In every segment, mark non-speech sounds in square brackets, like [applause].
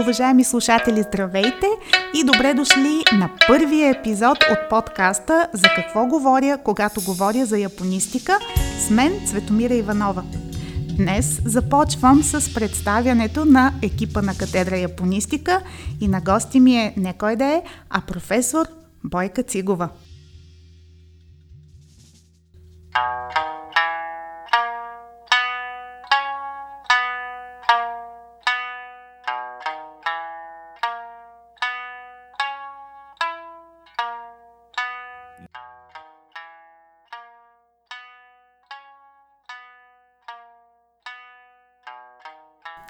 Уважаеми слушатели, здравейте и добре дошли на първия епизод от подкаста За какво говоря, когато говоря за японистика с мен Цветомира Иванова. Днес започвам с представянето на екипа на катедра японистика и на гости ми е не кой да е, а професор Бойка Цигова.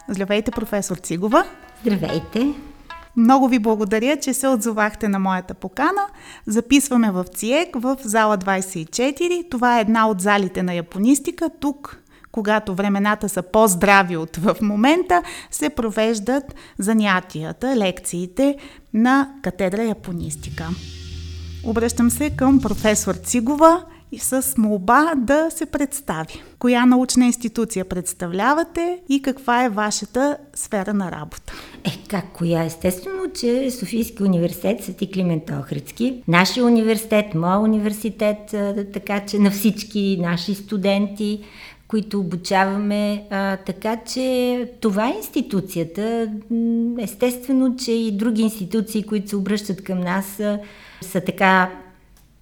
Здравейте, професор Цигова. Здравейте. Много ви благодаря, че се отзовахте на моята покана. Записваме в ЦИЕК в зала 24. Това е една от залите на японистика. Тук, когато времената са по-здрави от в момента, се провеждат занятията, лекциите на катедра японистика. Обръщам се към професор Цигова и с молба да се представи. Коя научна институция представлявате и каква е вашата сфера на работа? Е, как коя? Естествено, че Софийски университет Свети Климент Охридски, нашия университет, моя университет, така че на всички наши студенти, които обучаваме. А, така че това е институцията. Естествено, че и други институции, които се обръщат към нас, са, така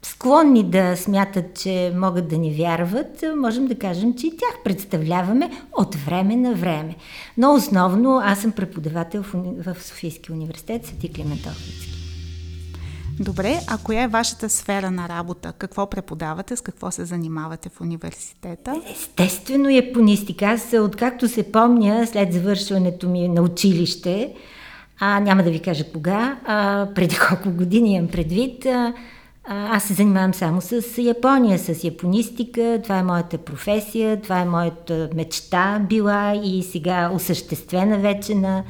склонни да смятат, че могат да ни вярват, можем да кажем, че и тях представляваме от време на време. Но основно аз съм преподавател в, уни... в Софийския университет Свети Климент Охридски. Добре, а коя е вашата сфера на работа? Какво преподавате, с какво се занимавате в университета? Естествено японистика. Аз, откакто се помня, след завършването ми на училище, а, няма да ви кажа кога, а, преди [laughs] колко години имам предвид, а, аз се занимавам само с Япония, с японистика. Това е моята професия, това е моята мечта била и сега осъществена вече на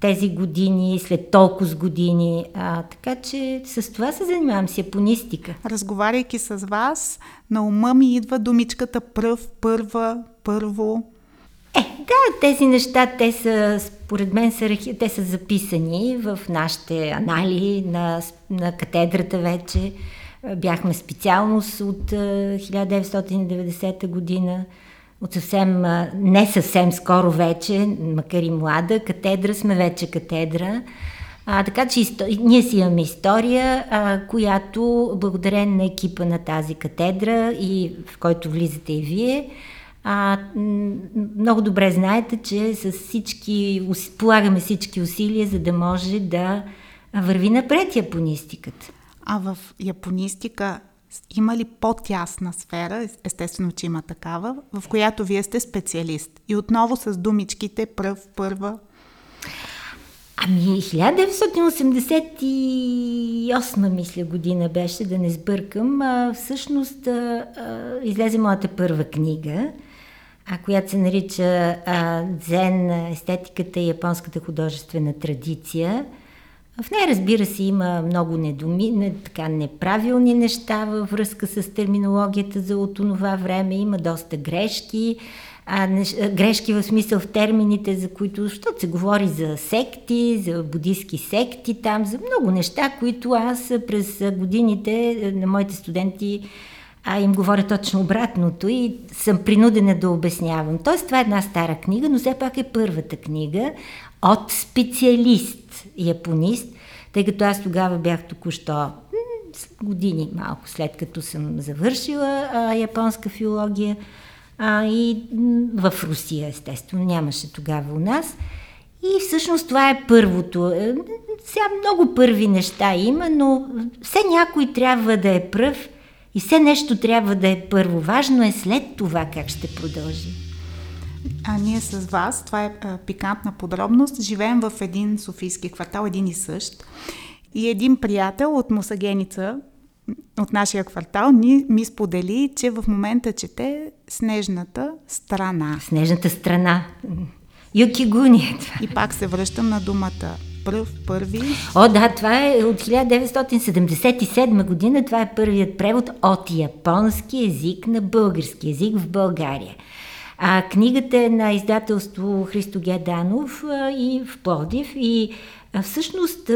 тези години, след толкова години. А, така че с това се занимавам с японистика. Разговаряйки с вас, на ума ми идва думичката пръв, първа, първо. Е, да, тези неща, те са, според мен, са, те са записани в нашите анали на, на катедрата вече. Бяхме специалност от 1990 година, от съвсем, не съвсем скоро вече, макар и млада, катедра сме вече катедра. А, така че исто... ние си имаме история, а, която благодарение на екипа на тази катедра и в който влизате и вие, а, много добре знаете, че с всички, полагаме всички усилия, за да може да върви напред японистиката. А в японистика има ли по-тясна сфера, естествено, че има такава, в която вие сте специалист? И отново с думичките пръв, първа. Ами 1988 мисля година беше, да не сбъркам. А, всъщност а, а, излезе моята първа книга – а, която се нарича а, Дзен, естетиката и японската художествена традиция. В нея, разбира се, има много недоми, не, така, неправилни неща във връзка с терминологията за от това време. Има доста грешки. А, не, грешки в смисъл в термините, за които, защото се говори за секти, за будистки секти там, за много неща, които аз през годините на моите студенти а им говоря точно обратното и съм принудена да обяснявам. Тоест, това е една стара книга, но все пак е първата книга от специалист, японист, тъй като аз тогава бях току-що години малко след като съм завършила а, японска филология а, и в Русия, естествено, нямаше тогава у нас. И всъщност това е първото. Е, сега много първи неща има, но все някой трябва да е пръв и все нещо трябва да е първо. Важно е след това как ще продължи. А ние с вас, това е а, пикантна подробност, живеем в един софийски квартал, един и същ. И един приятел от Мусагеница, от нашия квартал, ни, ми сподели, че в момента чете Снежната страна. Снежната страна. Юкигуни е това. И пак се връщам на думата пръв, първи? О, да, това е от 1977 година. Това е първият превод от японски език на български език в България. А книгата е на издателство Христо Геданов и в Плодив и а, всъщност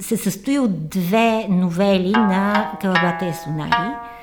се състои от две новели на Калабата Ясонари.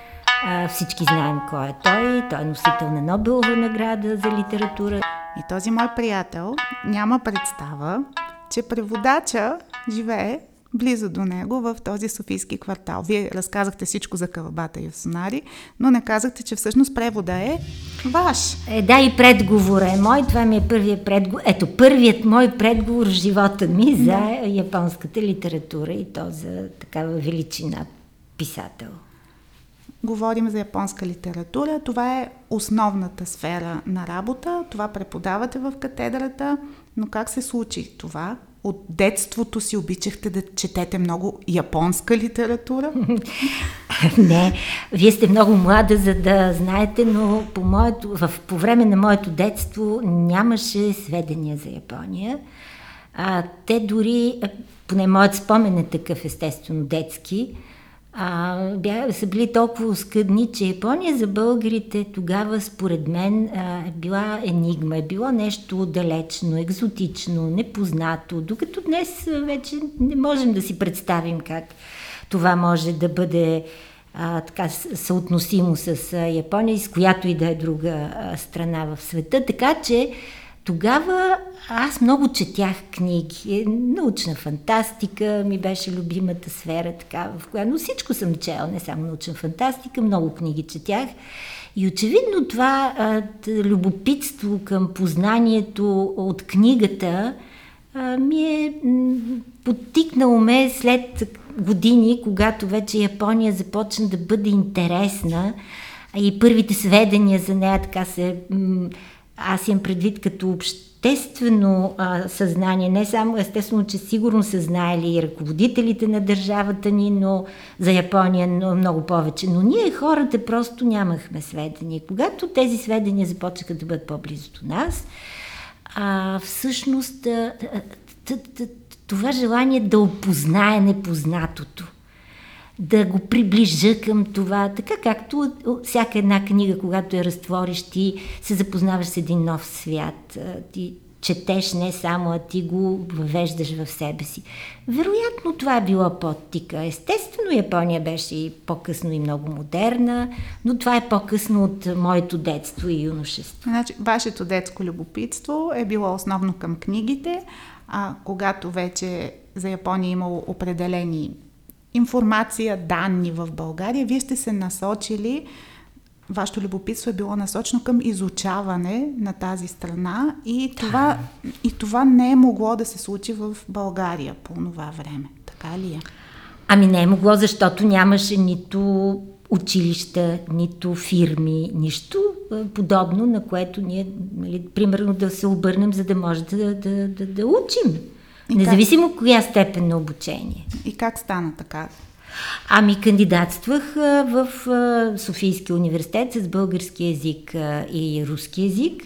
А, всички знаем кой е той. Той е носител на Нобелова награда за литература. И този мой приятел няма представа, че преводача живее близо до него в този Софийски квартал. Вие разказахте всичко за Калабата и Осонари, но не казахте, че всъщност превода е ваш. Е, да, и предговор е мой. Това ми е първият предговор. Ето, първият мой предговор в живота ми за да. японската литература и то за такава величина писател. Говорим за японска литература. Това е основната сфера на работа. Това преподавате в катедрата. Но как се случи това? от детството си обичахте да четете много японска литература? [laughs] Не, вие сте много млада, за да знаете, но по, моето, в, по време на моето детство нямаше сведения за Япония. А, те дори, поне моят спомен е такъв естествено детски, а, бя, са били толкова скъдни, че Япония за българите тогава, според мен, а, е била енигма, е било нещо далечно, екзотично, непознато, докато днес вече не можем да си представим как това може да бъде а, така съотносимо с Япония и с която и да е друга а, страна в света. Така че тогава аз много четях книги. Научна фантастика ми беше любимата сфера, така, в която но всичко съм чела, не само научна фантастика, много книги четях. И очевидно това а, любопитство към познанието от книгата а, ми е подтикнало ме след години, когато вече Япония започна да бъде интересна и първите сведения за нея така се аз имам предвид като обществено а, съзнание, не само естествено, че сигурно са знаели и ръководителите на държавата ни, но за Япония но много повече. Но ние хората просто нямахме сведения. Когато тези сведения започнаха да бъдат по-близо до нас, а, всъщност а, това желание да опознае непознатото – да го приближа към това, така както всяка една книга, когато я разтвориш, ти се запознаваш с един нов свят. Ти четеш не само, а ти го въвеждаш в себе си. Вероятно това е било подтика. Естествено Япония беше и по-късно и много модерна, но това е по-късно от моето детство и юношество. Значи, вашето детско любопитство е било основно към книгите, а когато вече за Япония е имало определени информация, данни в България, вие сте се насочили, вашето любопитство е било насочено към изучаване на тази страна и това, и това не е могло да се случи в България по това време. Така ли е? Ами не е могло, защото нямаше нито училища, нито фирми, нищо подобно, на което ние, нали, примерно, да се обърнем, за да може да, да, да, да учим. Независимо как... коя степен на обучение. И как стана така? Ами кандидатствах в Софийския университет с български язик и руски язик.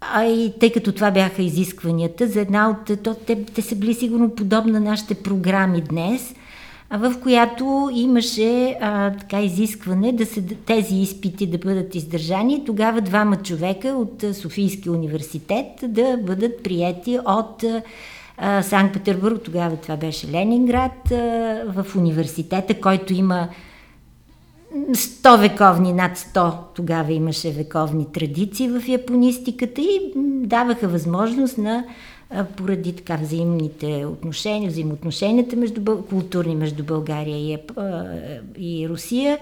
А и тъй като това бяха изискванията за една от... То, те, те са били сигурно подобна на нашите програми днес – в която имаше а, така изискване да се, тези изпити да бъдат издържани. Тогава двама човека от Софийския университет да бъдат прияти от Санкт-Петербург, тогава това беше Ленинград, в университета, който има 100 вековни, над 100 тогава имаше вековни традиции в японистиката и даваха възможност на поради така взаимните отношения, взаимоотношенията между, културни между България и, и Русия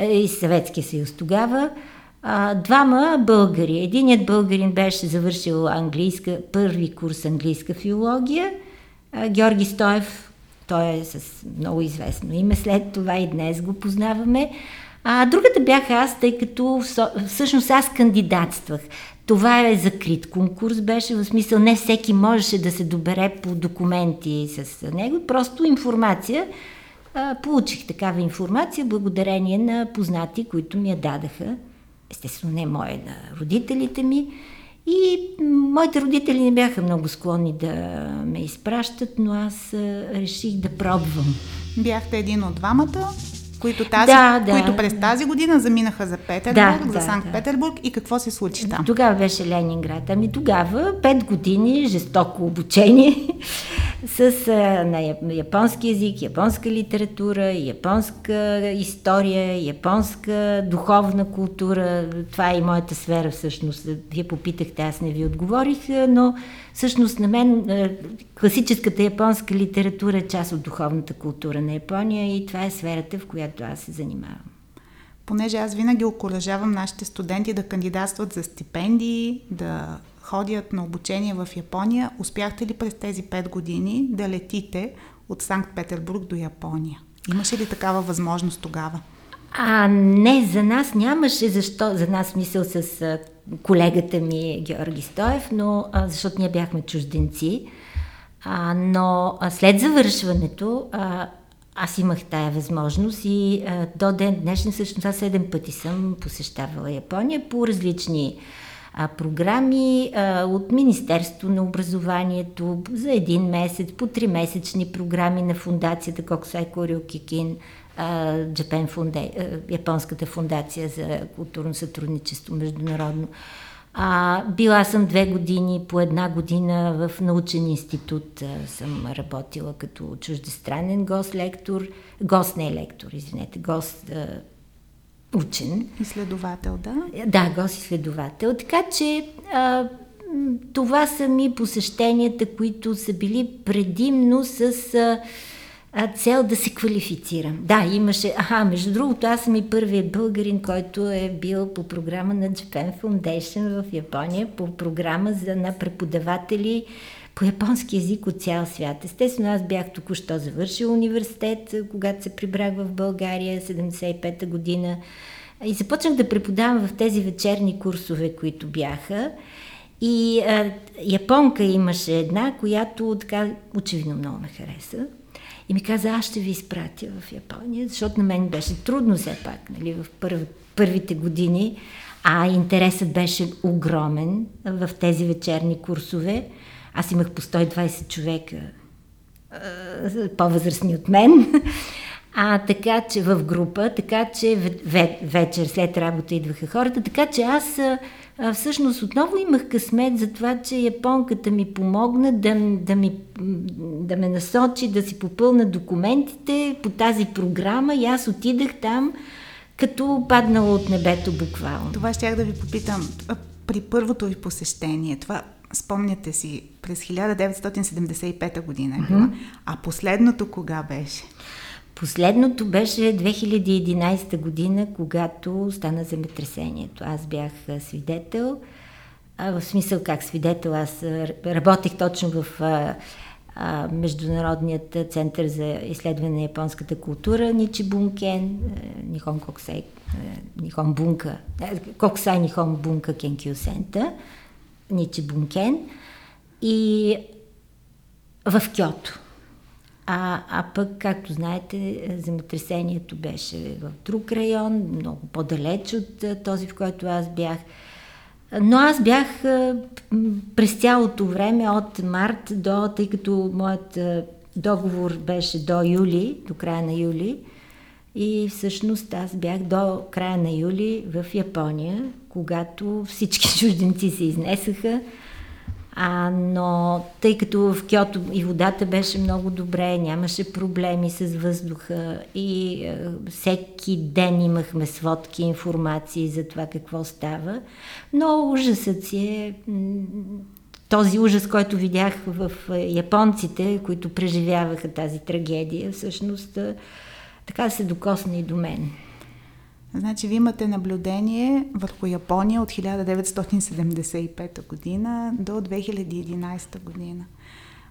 и Съветския съюз тогава. Двама българи. Единият българин беше завършил английска, първи курс английска филология. Георги Стоев, той е с много известно име, след това и днес го познаваме. А другата бях аз, тъй като всъщност аз кандидатствах. Това е закрит конкурс, беше в смисъл не всеки можеше да се добере по документи с него, просто информация. А, получих такава информация благодарение на познати, които ми я дадаха. Естествено не мое, на родителите ми. И моите родители не бяха много склонни да ме изпращат, но аз реших да пробвам. Бяхте един от двамата, които, тази, Да, да. които през тази година заминаха за Петербург, Да, за да, Санкт-Петербург и какво се случи там? Тогава беше Ленинград. Ами тогава, пет години, жестоко обучение с а, на яп- японски язик, японска литература, японска история, японска духовна култура. Това е и моята сфера всъщност. Вие попитахте, аз не ви отговорих, а, но всъщност на мен а, класическата японска литература е част от духовната култура на Япония и това е сферата, в която аз се занимавам. Понеже аз винаги окоръжавам нашите студенти да кандидатстват за стипендии, да ходят на обучение в Япония, успяхте ли през тези 5 години да летите от Санкт-Петербург до Япония? Имаше ли такава възможност тогава? А, не, за нас нямаше, защо, за нас мисъл с колегата ми Георги Стоев, но а, защото ние бяхме чужденци. А, но а, след завършването а, аз имах тая възможност и а, до ден днешен всъщност аз седем пъти съм посещавала Япония по различни а, програми а, от Министерство на образованието за един месец, по три месечни програми на фундацията Коксайко Рюкикин, а, Japan Funde, а, Японската фундация за културно сътрудничество международно. А, била съм две години, по една година в научен институт а, съм работила като чуждестранен гост-лектор, гост не лектор, извинете, гост а, учен. Изследовател, да? Да, гост-изследовател. Така че а, това са ми посещенията, които са били предимно с а, а, цел да се квалифицирам. Да, имаше... Аха, между другото, аз съм и първият българин, който е бил по програма на Japan Foundation в Япония, по програма за на преподаватели по японски язик от цял свят. Естествено, аз бях току-що завършил университет, когато се прибрах в България, 75-та година. И започнах да преподавам в тези вечерни курсове, които бяха. И а, японка имаше една, която така очевидно много ме хареса. И ми каза, аз ще ви изпратя в Япония, защото на мен беше трудно все пак, нали, в първ, първите години, а интересът беше огромен в тези вечерни курсове. Аз имах по 120 човека по-възрастни от мен. А така че в група, така че ве, вечер след работа идваха хората, така че аз а, всъщност отново имах късмет за това, че японката ми помогна да, да, ми, да ме насочи, да си попълна документите по тази програма и аз отидах там като паднала от небето буквално. Това щях да ви попитам. При първото ви посещение, това спомняте си, през 1975 година е било. Mm-hmm. А последното кога беше? Последното беше 2011 година, когато стана земетресението. Аз бях свидетел, в смисъл как свидетел, аз работех точно в Международният център за изследване на японската култура Ничи Бункен, Нихон Коксай, Нихон Бунка, Коксай Нихон Бунка Кенкю Сента, Ничи Бункен и в Кьото. А, а пък, както знаете, земетресението беше в друг район, много по-далеч от този, в който аз бях. Но аз бях през цялото време, от март до, тъй като моят договор беше до юли, до края на юли, и всъщност аз бях до края на юли в Япония, когато всички [laughs] чужденци се изнесаха, а, но тъй като в Кьото и водата беше много добре, нямаше проблеми с въздуха и а, всеки ден имахме сводки, информации за това какво става, но ужасът си е този ужас, който видях в японците, които преживяваха тази трагедия, всъщност така се докосна и до мен. Значи, ви имате наблюдение върху Япония от 1975 година до 2011 година.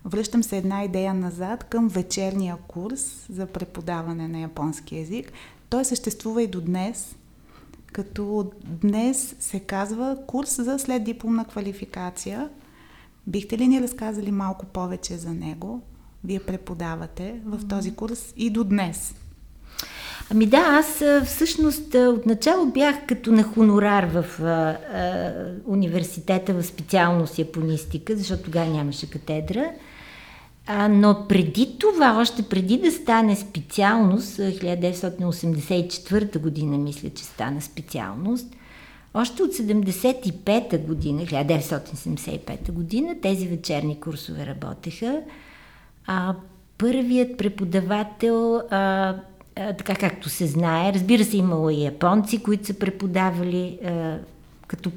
Връщам се една идея назад към вечерния курс за преподаване на японски язик. Той съществува и до днес, като днес се казва курс за след дипломна квалификация. Бихте ли ни разказали малко повече за него? Вие преподавате в този курс и до днес. Ами да, аз всъщност отначало бях като на хонорар в а, а, университета в специалност японистика, защото тогава нямаше катедра. А, но преди това, още преди да стане специалност, 1984 година мисля, че стана специалност, още от 75-та година, 1975 година, тези вечерни курсове работеха. А, първият преподавател, а, така както се знае, разбира се, имало и японци, които са преподавали като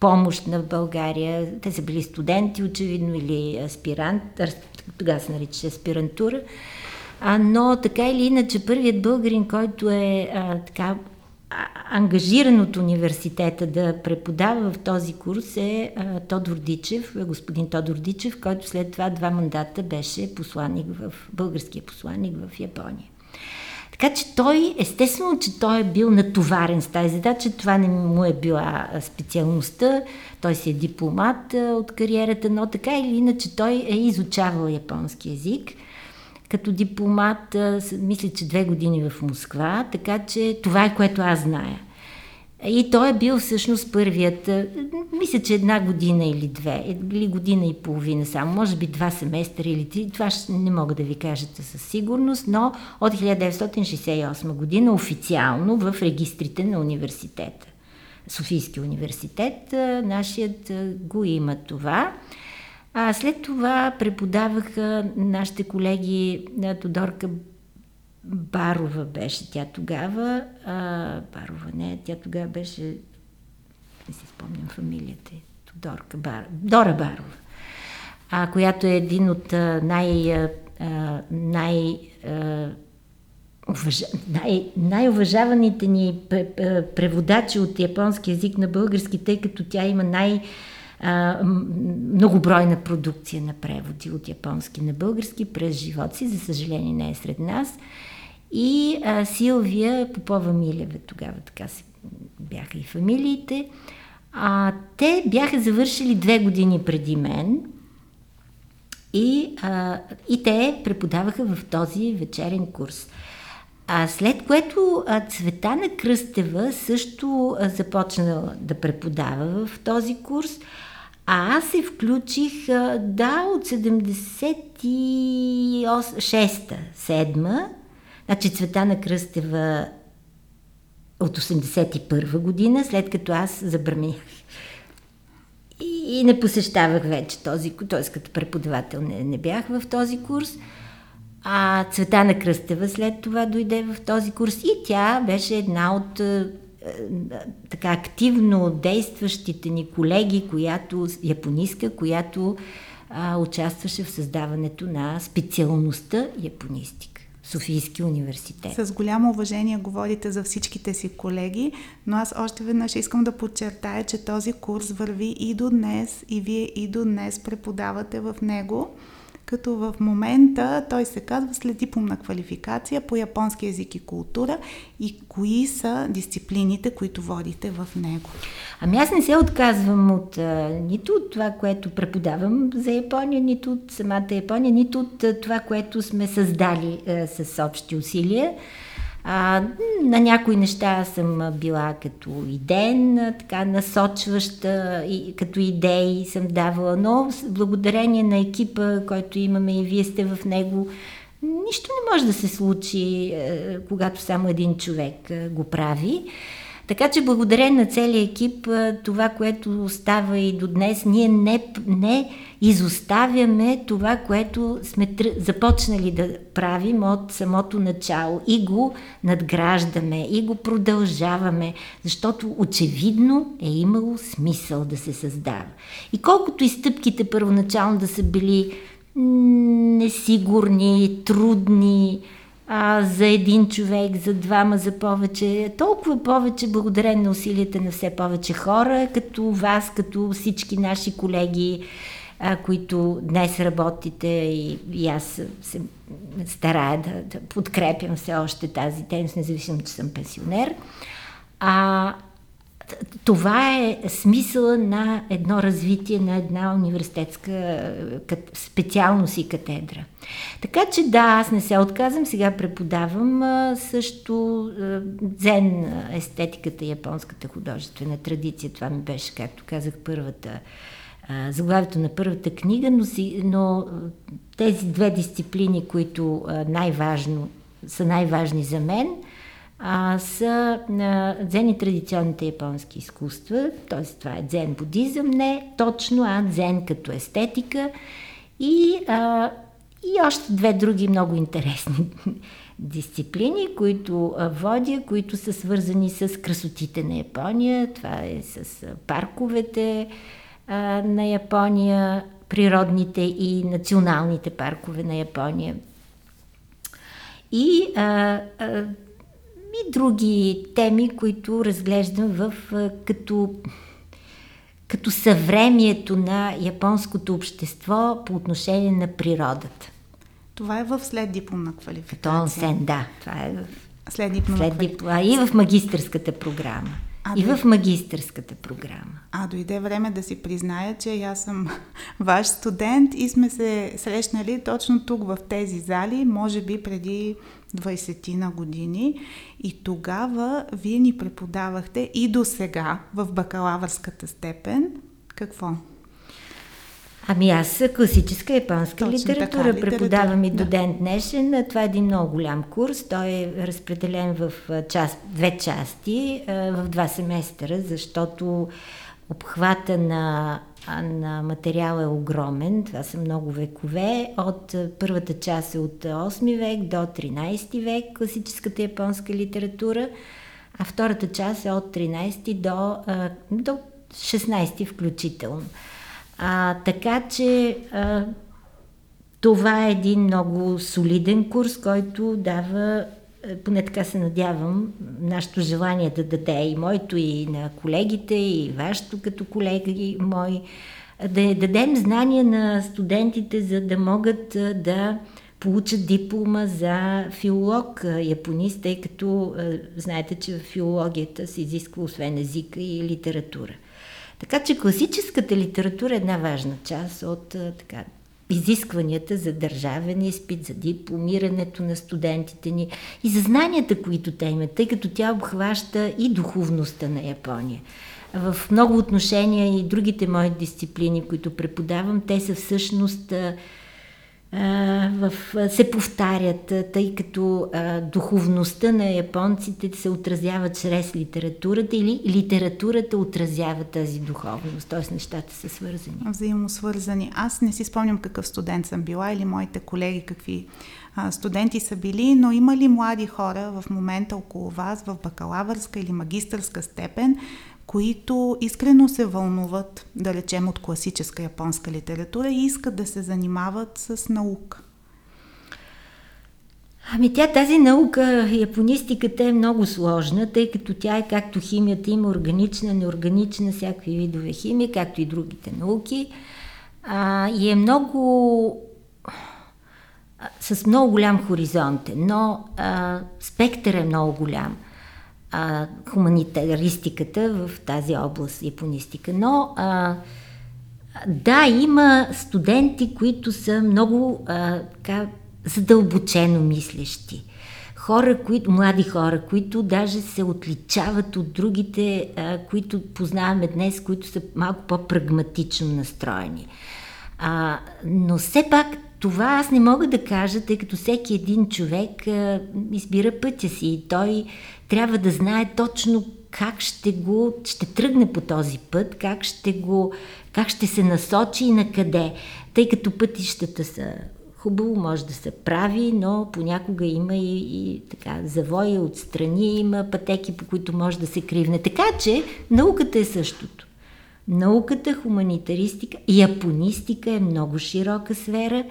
помощ на България. Те са били студенти, очевидно, или аспирант, тогава се нарича аспирантура. А, но така или иначе, първият българин, който е а, така ангажиран от университета да преподава в този курс е а, Тодор Дичев, господин Тодор Дичев, който след това два мандата беше посланник в, българския посланник в Япония. Така че той, естествено, че той е бил натоварен с тази задача, това не му е била специалността, той си е дипломат от кариерата, но така или иначе той е изучавал японски язик. Като дипломат, мисля, че две години в Москва, така че това е което аз зная. И той е бил всъщност първият, мисля, че една година или две, или година и половина само, може би два семестра или три, това не мога да ви кажете със сигурност, но от 1968 година официално в регистрите на университета. Софийски университет, нашият го има това. А след това преподаваха нашите колеги Тодорка Барова беше тя тогава. А, Барова не, тя тогава беше, не си спомням фамилията, Тодорка Бар... Дора Барова, а, която е един от най... А, най а, най- най-уважаваните ни преводачи от японски язик на български, тъй като тя има най- многобройна продукция на преводи от японски на български през живот си. За съжаление не е сред нас. И а, Силвия Попова Милева, тогава така се бяха и фамилиите. А, те бяха завършили две години преди мен и, а, и те преподаваха в този вечерен курс. А след което а, Цветана Кръстева също а, започна да преподава в този курс, а аз се включих, а, да, от 76-та, 7 Значи Цветана Кръстева от 81 година, след като аз забранях. И, и не посещавах вече този, т.е. като преподавател не, не бях в този курс. А Цветана Кръстева след това дойде в този курс и тя беше една от е, е така активно действащите ни колеги, която, японистка, която а, участваше в създаването на специалността японистика. Софийски университет. С голямо уважение говорите за всичките си колеги, но аз още веднъж искам да подчертая, че този курс върви и до днес и вие и до днес преподавате в него като в момента той се казва след дипломна квалификация по японски язик и култура и кои са дисциплините, които водите в него. Ами аз не се отказвам от а, нито от това, което преподавам за Япония, нито от самата Япония, нито от а, това, което сме създали а, с общи усилия. А, на някои неща съм била като иден, така насочваща, и, като идеи съм давала, но благодарение на екипа, който имаме и вие сте в него, нищо не може да се случи, е, когато само един човек е, го прави. Така че благодарение на целия екип, това, което става и до днес, ние не, не изоставяме това, което сме започнали да правим от самото начало и го надграждаме и го продължаваме, защото очевидно е имало смисъл да се създава. И колкото и стъпките първоначално да са били несигурни, трудни, а, за един човек, за двама, за повече. Толкова повече, благодарение на усилията на все повече хора, като вас, като всички наши колеги, а, които днес работите и, и аз се старая да, да подкрепям все още тази дейност, независимо, че съм пенсионер. А, това е смисъла на едно развитие на една университетска специалност и катедра. Така че да, аз не се отказвам, сега преподавам също дзен естетиката, японската художествена традиция. Това ми беше, както казах, първата заглавието на първата книга, но, си, но тези две дисциплини, които най-важно, са най-важни за мен, а, са а, дзен и традиционните японски изкуства, т.е. това е дзен будизъм, не точно, а дзен като естетика и, а, и още две други много интересни [laughs] дисциплини, които водя, които са свързани с красотите на Япония. Това е с парковете а, на Япония, природните и националните паркове на Япония. И, а, а, и други теми, които разглеждам в, като, като съвремието на японското общество по отношение на природата. Това е в след дипломна квалификация. Тонсен, да. Това е в след дипломна след. А и в магистърската програма. А, и в магистърската програма. А дойде време да си призная, че аз съм [laughs] ваш студент и сме се срещнали точно тук в тези зали, може би преди 20 на години. И тогава вие ни преподавахте и до сега в бакалавърската степен. Какво? Ами аз класическа японска Точно литература така, преподавам и до да. ден днешен. Това е един много голям курс. Той е разпределен в част, две части, в два семестъра, защото обхвата на, на материала е огромен. Това са много векове. От първата част е от 8 век до 13 век класическата японска литература, а втората част е от 13 до, до 16 включително. А, така че а, това е един много солиден курс, който дава, е, поне така се надявам, нашето желание да даде и моето, и на колегите, и вашето като колеги мои, да дадем знания на студентите, за да могат да получат диплома за филолог, японист, тъй като знаете, че в филологията се изисква освен езика и литература. Така че класическата литература е една важна част от така, изискванията за държавен изпит, за дипломирането на студентите ни и за знанията, които те имат, тъй като тя обхваща и духовността на Япония. В много отношения и другите мои дисциплини, които преподавам, те са всъщност в, се повтарят, тъй като а, духовността на японците се отразява чрез литературата или литературата отразява тази духовност, т.е. нещата са свързани. Взаимосвързани. Аз не си спомням какъв студент съм била или моите колеги какви а, студенти са били, но има ли млади хора в момента около вас в бакалавърска или магистърска степен, които искрено се вълнуват, да речем, от класическа японска литература и искат да се занимават с наука. Ами тя тази наука, японистиката е много сложна, тъй като тя е както химията, има органична, неорганична, всякакви видове химия, както и другите науки. А, и е много с много голям хоризонт, но а, спектър е много голям а, хуманитаристиката в тази област, японистика. Но а, да, има студенти, които са много а, така, задълбочено мислещи. Хора, които, млади хора, които даже се отличават от другите, а, които познаваме днес, които са малко по-прагматично настроени. А, но все пак това аз не мога да кажа, тъй като всеки един човек а, избира пътя си и той трябва да знае точно как ще го, ще тръгне по този път, как ще го, как ще се насочи и на къде. Тъй като пътищата са хубаво, може да се прави, но понякога има и, и така завои отстрани, има пътеки, по които може да се кривне. Така че науката е същото. Науката, хуманитаристика, японистика е много широка сфера.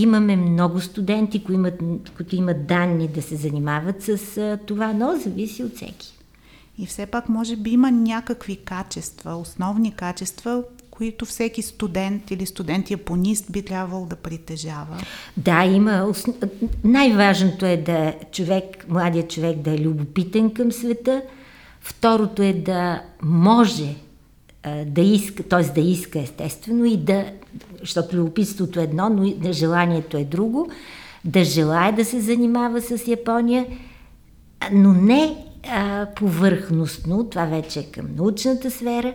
Имаме много студенти, които имат, които имат данни да се занимават с това, но зависи от всеки. И все пак, може би, има някакви качества, основни качества, които всеки студент или студент-японист би трябвало да притежава. Да, има. Най-важното е да човек, младият човек да е любопитен към света. Второто е да може да иска, т.е. да иска естествено и да, защото любопитството е едно, но желанието е друго, да желая да се занимава с Япония, но не а, повърхностно, това вече е към научната сфера,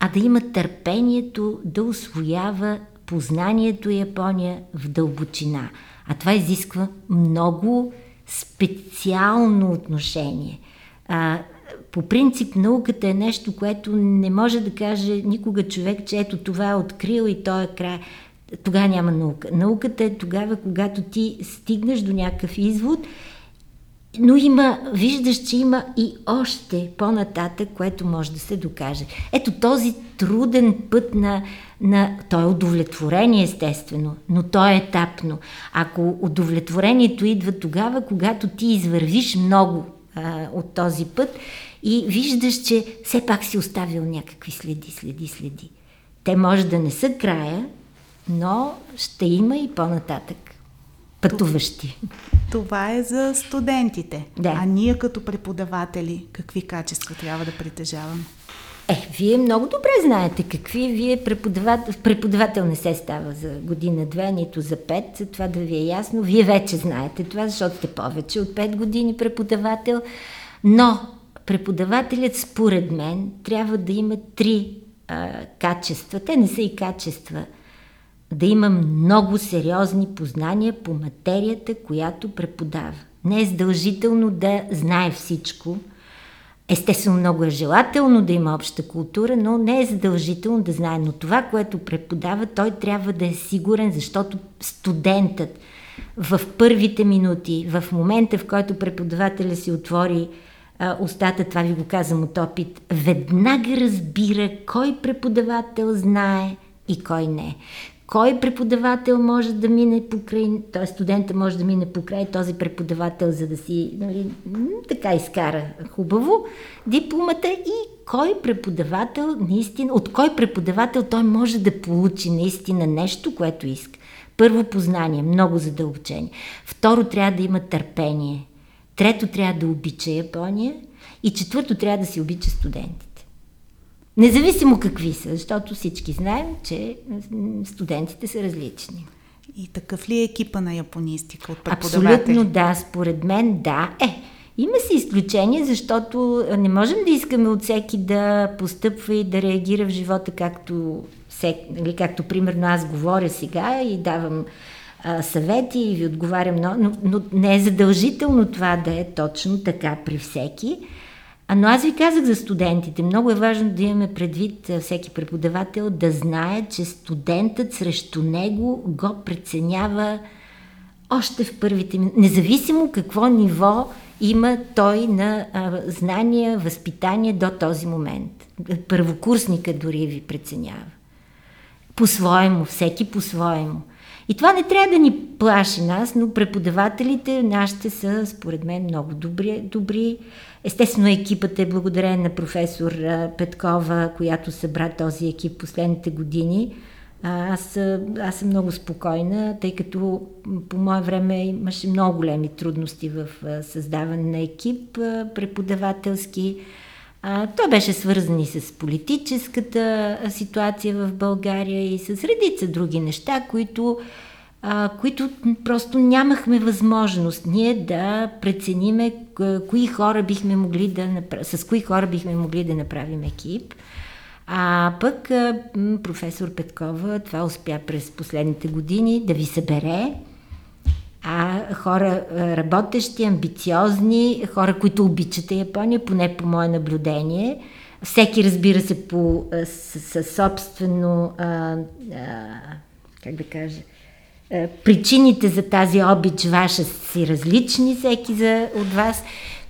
а да има търпението да освоява познанието Япония в дълбочина. А това изисква много специално отношение. А, по принцип науката е нещо, което не може да каже никога човек, че ето това е открил и то е край. Тогава няма наука. Науката е тогава, когато ти стигнеш до някакъв извод, но има, виждаш, че има и още по-нататък, което може да се докаже. Ето този труден път на, на... То е удовлетворение, естествено, но то е етапно. Ако удовлетворението идва тогава, когато ти извървиш много а, от този път и виждаш, че все пак си оставил някакви следи, следи, следи. Те може да не са края, но ще има и по-нататък пътуващи. Това е за студентите. Да. А ние като преподаватели, какви качества трябва да притежаваме? Е, вие много добре знаете какви. Вие преподавател, преподавател не се става за година-две, нито за пет. Това да ви е ясно. Вие вече знаете това, защото сте повече от пет години преподавател. Но преподавателят, според мен, трябва да има три а, качества. Те не са и качества. Да има много сериозни познания по материята, която преподава. Не е задължително да знае всичко. Естествено, много е желателно да има обща култура, но не е задължително да знае. Но това, което преподава, той трябва да е сигурен, защото студентът в първите минути, в момента, в който преподавателя си отвори а, устата, това ви го казвам от опит, веднага разбира кой преподавател знае и кой не. Кой преподавател може да мине покрай, т.е. студента може да мине покрай този преподавател, за да си нали, така изкара хубаво дипломата и кой преподавател наистина, от кой преподавател той може да получи наистина нещо, което иска. Първо познание, много задълбочение. Второ, трябва да има търпение. Трето, трябва да обича Япония. И четвърто, трябва да си обича студентите. Независимо какви са, защото всички знаем, че студентите са различни. И такъв ли е екипа на японистика от преподаватели? Абсолютно да, според мен да. Е, има си изключение, защото не можем да искаме от всеки да постъпва и да реагира в живота както, нали, както примерно аз говоря сега и давам а, съвети и ви отговарям, но, но, но не е задължително това да е точно така при всеки. А, но аз ви казах за студентите. Много е важно да имаме предвид всеки преподавател да знае, че студентът срещу него го преценява още в първите минути. Независимо какво ниво има той на а, знания, възпитание до този момент. Първокурсника дори ви преценява. По-своему, всеки по-своему. И това не трябва да ни плаши нас, но преподавателите нашите са, според мен, много добри. добри. Естествено, екипът е благодарение на професор Петкова, която събра този екип последните години. Аз, аз съм много спокойна, тъй като по мое време имаше много големи трудности в създаване на екип преподавателски. А, то беше свързано и с политическата ситуация в България и с редица други неща, които, а, които просто нямахме възможност ние да прецениме кои хора бихме могли да направ... с кои хора бихме могли да направим екип. А пък а, професор Петкова това успя през последните години да ви събере а хора работещи, амбициозни, хора, които обичате Япония, поне по мое наблюдение. Всеки, разбира се, по, със собствено, а, а, как да кажа, а, причините за тази обич ваша си различни, всеки за, от вас.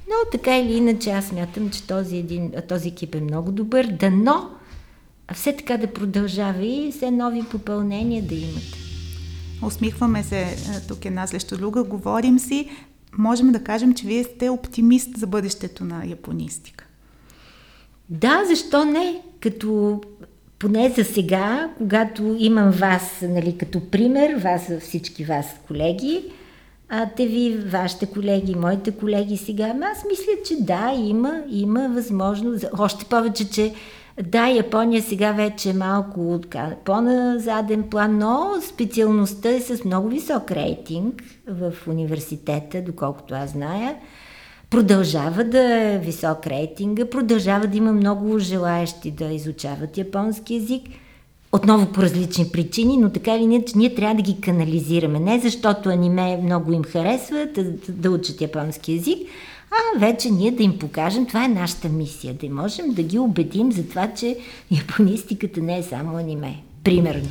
Но така или иначе аз мятам, че този, един, този екип е много добър. Дано все така да продължава и все нови попълнения да имате. Усмихваме се е, тук една срещу друга, говорим си. Можем да кажем, че вие сте оптимист за бъдещето на японистика. Да, защо не? Като поне за сега, когато имам вас нали, като пример, вас, всички вас колеги, а те ви, вашите колеги, моите колеги сега, аз мисля, че да, има, има възможност, още повече, че да, Япония сега вече е малко по-на заден план, но специалността е с много висок рейтинг в университета, доколкото аз зная. Продължава да е висок рейтинга, продължава да има много желаящи да изучават японски язик. Отново по различни причини, но така или иначе ние трябва да ги канализираме. Не защото аниме много им харесва да, да учат японски язик, а вече ние да им покажем, това е нашата мисия, да можем да ги убедим за това, че японистиката не е само аниме. Примерно.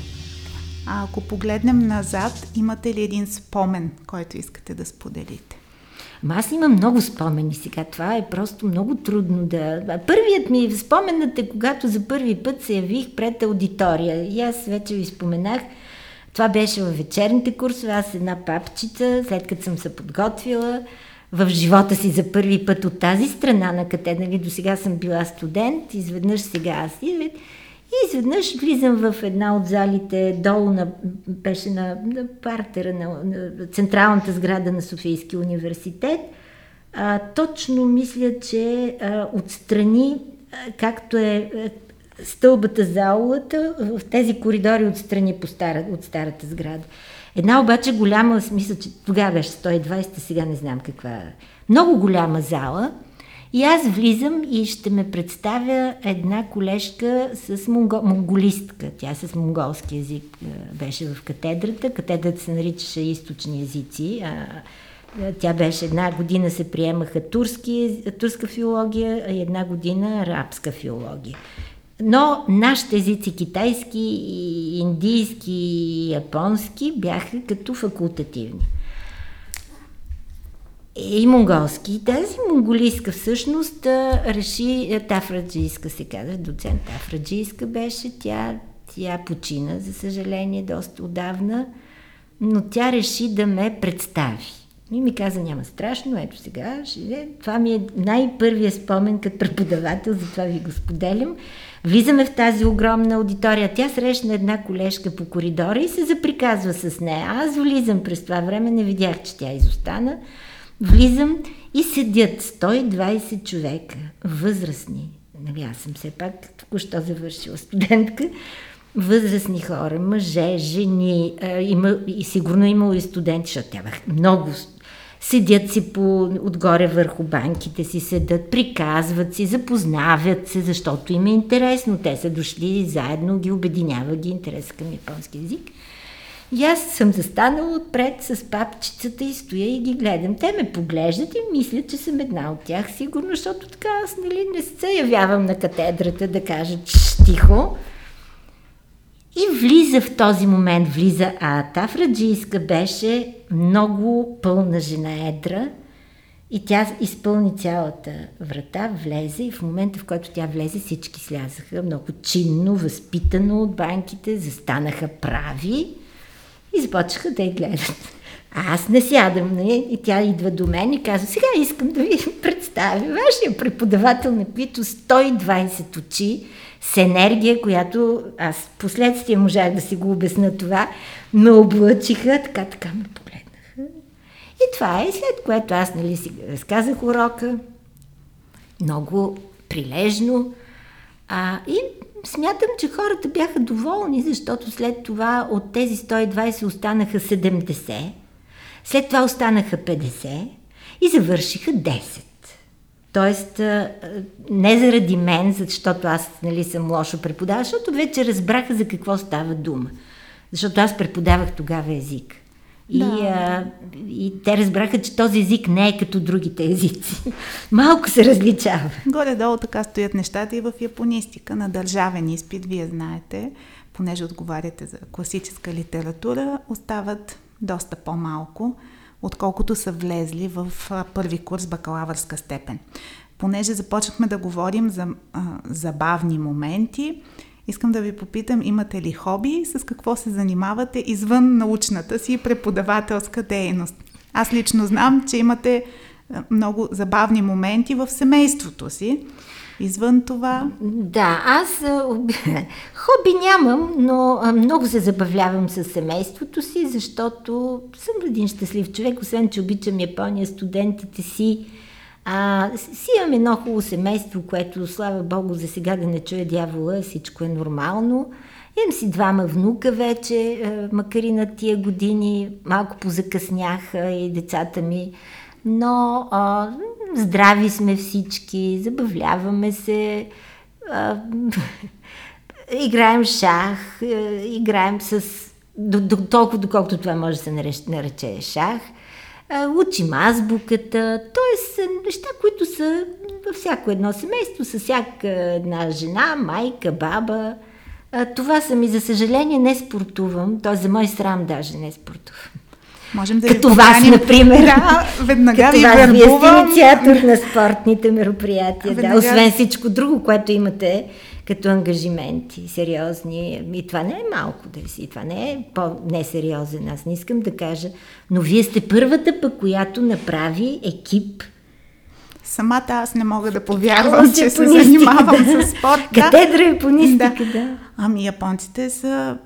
А ако погледнем назад, имате ли един спомен, който искате да споделите? Ма аз имам много спомени сега. Това е просто много трудно да... Първият ми споменът е когато за първи път се явих пред аудитория. И аз вече ви споменах, това беше във вечерните курсове, аз една папчица, след като съм се подготвила в живота си за първи път от тази страна на катедра, нали, до сега съм била студент, изведнъж сега аз и изведнъж влизам в една от залите, долу на, беше на, на партера на, на централната сграда на Софийския университет. А, точно мисля, че а, отстрани, а, както е стълбата за аулата, в тези коридори отстрани по стара, от старата сграда. Една обаче голяма, смисъл, че тогава беше 120, сега не знам каква. Много голяма зала – и аз влизам и ще ме представя една колежка с монго... монголистка. Тя с монголски язик беше в катедрата. Катедрата се наричаше източни езици. Тя беше една година се приемаха турски, турска филология, а една година арабска филология. Но нашите езици, китайски, индийски и японски, бяха като факултативни и монголски. Тази монголийска всъщност реши, Тафраджийска се казва, доцент Тафраджийска беше, тя, тя почина, за съжаление, доста отдавна, но тя реши да ме представи. И ми каза, няма страшно, ето сега, ще... това ми е най-първият спомен като преподавател, затова ви го споделям. Влизаме в тази огромна аудитория. Тя срещна една колежка по коридора и се заприказва с нея. Аз влизам през това време, не видях, че тя изостана. Влизам и седят 120 човека, възрастни. Нали, аз съм все пак току-що завършила студентка. Възрастни хора, мъже, жени, а, има, и сигурно имало и студенти, защото тя много седят си по, отгоре върху банките си, седат, приказват си, запознават се, защото им е интересно. Те са дошли заедно, ги обединява ги интерес към японски язик. И аз съм застанала отпред с папчицата и стоя и ги гледам. Те ме поглеждат и мислят, че съм една от тях, сигурно, защото така аз нали, не се явявам на катедрата да кажа тихо. И влиза в този момент, влиза, а Тафраджийска беше много пълна жена едра и тя изпълни цялата врата, влезе и в момента, в който тя влезе, всички слязаха много чинно, възпитано от банките, застанаха прави и започнаха да я гледат. А аз не сядам, не? Нали? и тя идва до мен и казва, сега искам да ви представя вашия преподавател, на които 120 очи, с енергия, която аз последствие можах да си го обясна това, ме облъчиха, така, така ме погледнаха. И това е, след което аз нали, си разказах урока, много прилежно, а, и смятам, че хората бяха доволни, защото след това от тези 120 останаха 70, след това останаха 50 и завършиха 10. Тоест, не заради мен, защото аз нали, съм лошо преподавал, защото вече разбраха за какво става дума. Защото аз преподавах тогава език. И, да. а, и те разбраха, че този език не е като другите езици. [laughs] Малко се различава. Горе-долу така стоят нещата и в японистика на държавен изпит, вие знаете, понеже отговаряте за класическа литература, остават доста по-малко, отколкото са влезли в първи курс бакалавърска степен. Понеже започнахме да говорим за забавни моменти, Искам да ви попитам, имате ли хоби, с какво се занимавате извън научната си преподавателска дейност? Аз лично знам, че имате много забавни моменти в семейството си. Извън това? Да, аз [laughs] хоби нямам, но много се забавлявам с семейството си, защото съм един щастлив човек, освен че обичам Япония, студентите си, а, си имам едно хубаво семейство, което, слава Богу, за сега да не чуя дявола, всичко е нормално. Имам си двама внука вече, макар и на тия години, малко позакъсняха и децата ми, но а, здрави сме всички, забавляваме се, а, [laughs] играем шах, играем с до, до, толкова доколкото това може да се нарече, нарече шах. А, учим азбуката, т.е. неща, които са във всяко едно семейство, с всяка една жена, майка, баба. А, това са ми, за съжаление, не спортувам, т.е. за мой срам даже не спортувам. Можем да Като вас, например. Да, веднага Като ви вас, вие вербувам. сте инициатор на спортните мероприятия, Веднага. да, освен всичко друго, което имате като ангажименти, сериозни. И това не е малко да си, това не е по-несериозен, аз не искам да кажа. Но вие сте първата пък, която направи екип. Самата аз не мога да повярвам, че се занимавам да. с спорт. Да. Катедра японистика, да. Ами японците са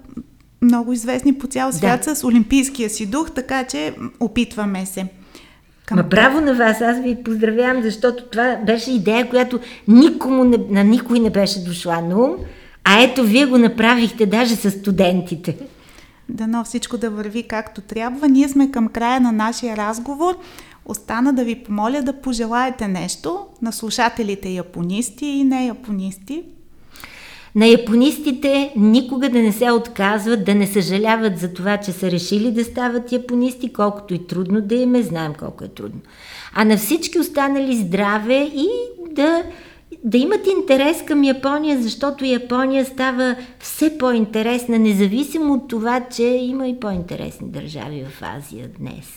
много известни по цял свят Да. с олимпийския си дух, така че опитваме се. Към... Ма браво на вас, аз ви поздравявам, защото това беше идея, която никому не, на никой не беше дошла на ум, а ето вие го направихте даже с студентите. Дано всичко да върви както трябва. Ние сме към края на нашия разговор. Остана да ви помоля да пожелаете нещо на слушателите японисти и не японисти. На японистите никога да не се отказват, да не съжаляват за това, че са решили да стават японисти, колкото и трудно да им е, знаем колко е трудно. А на всички останали здраве и да, да имат интерес към Япония, защото Япония става все по-интересна, независимо от това, че има и по-интересни държави в Азия днес.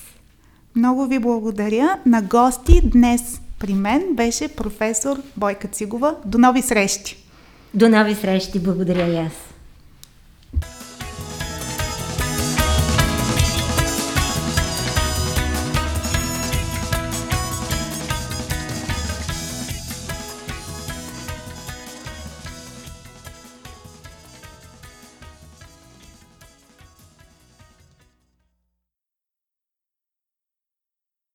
Много ви благодаря. На гости днес при мен беше професор Бойка Цигова. До нови срещи! До нови срещи, благодаря и аз.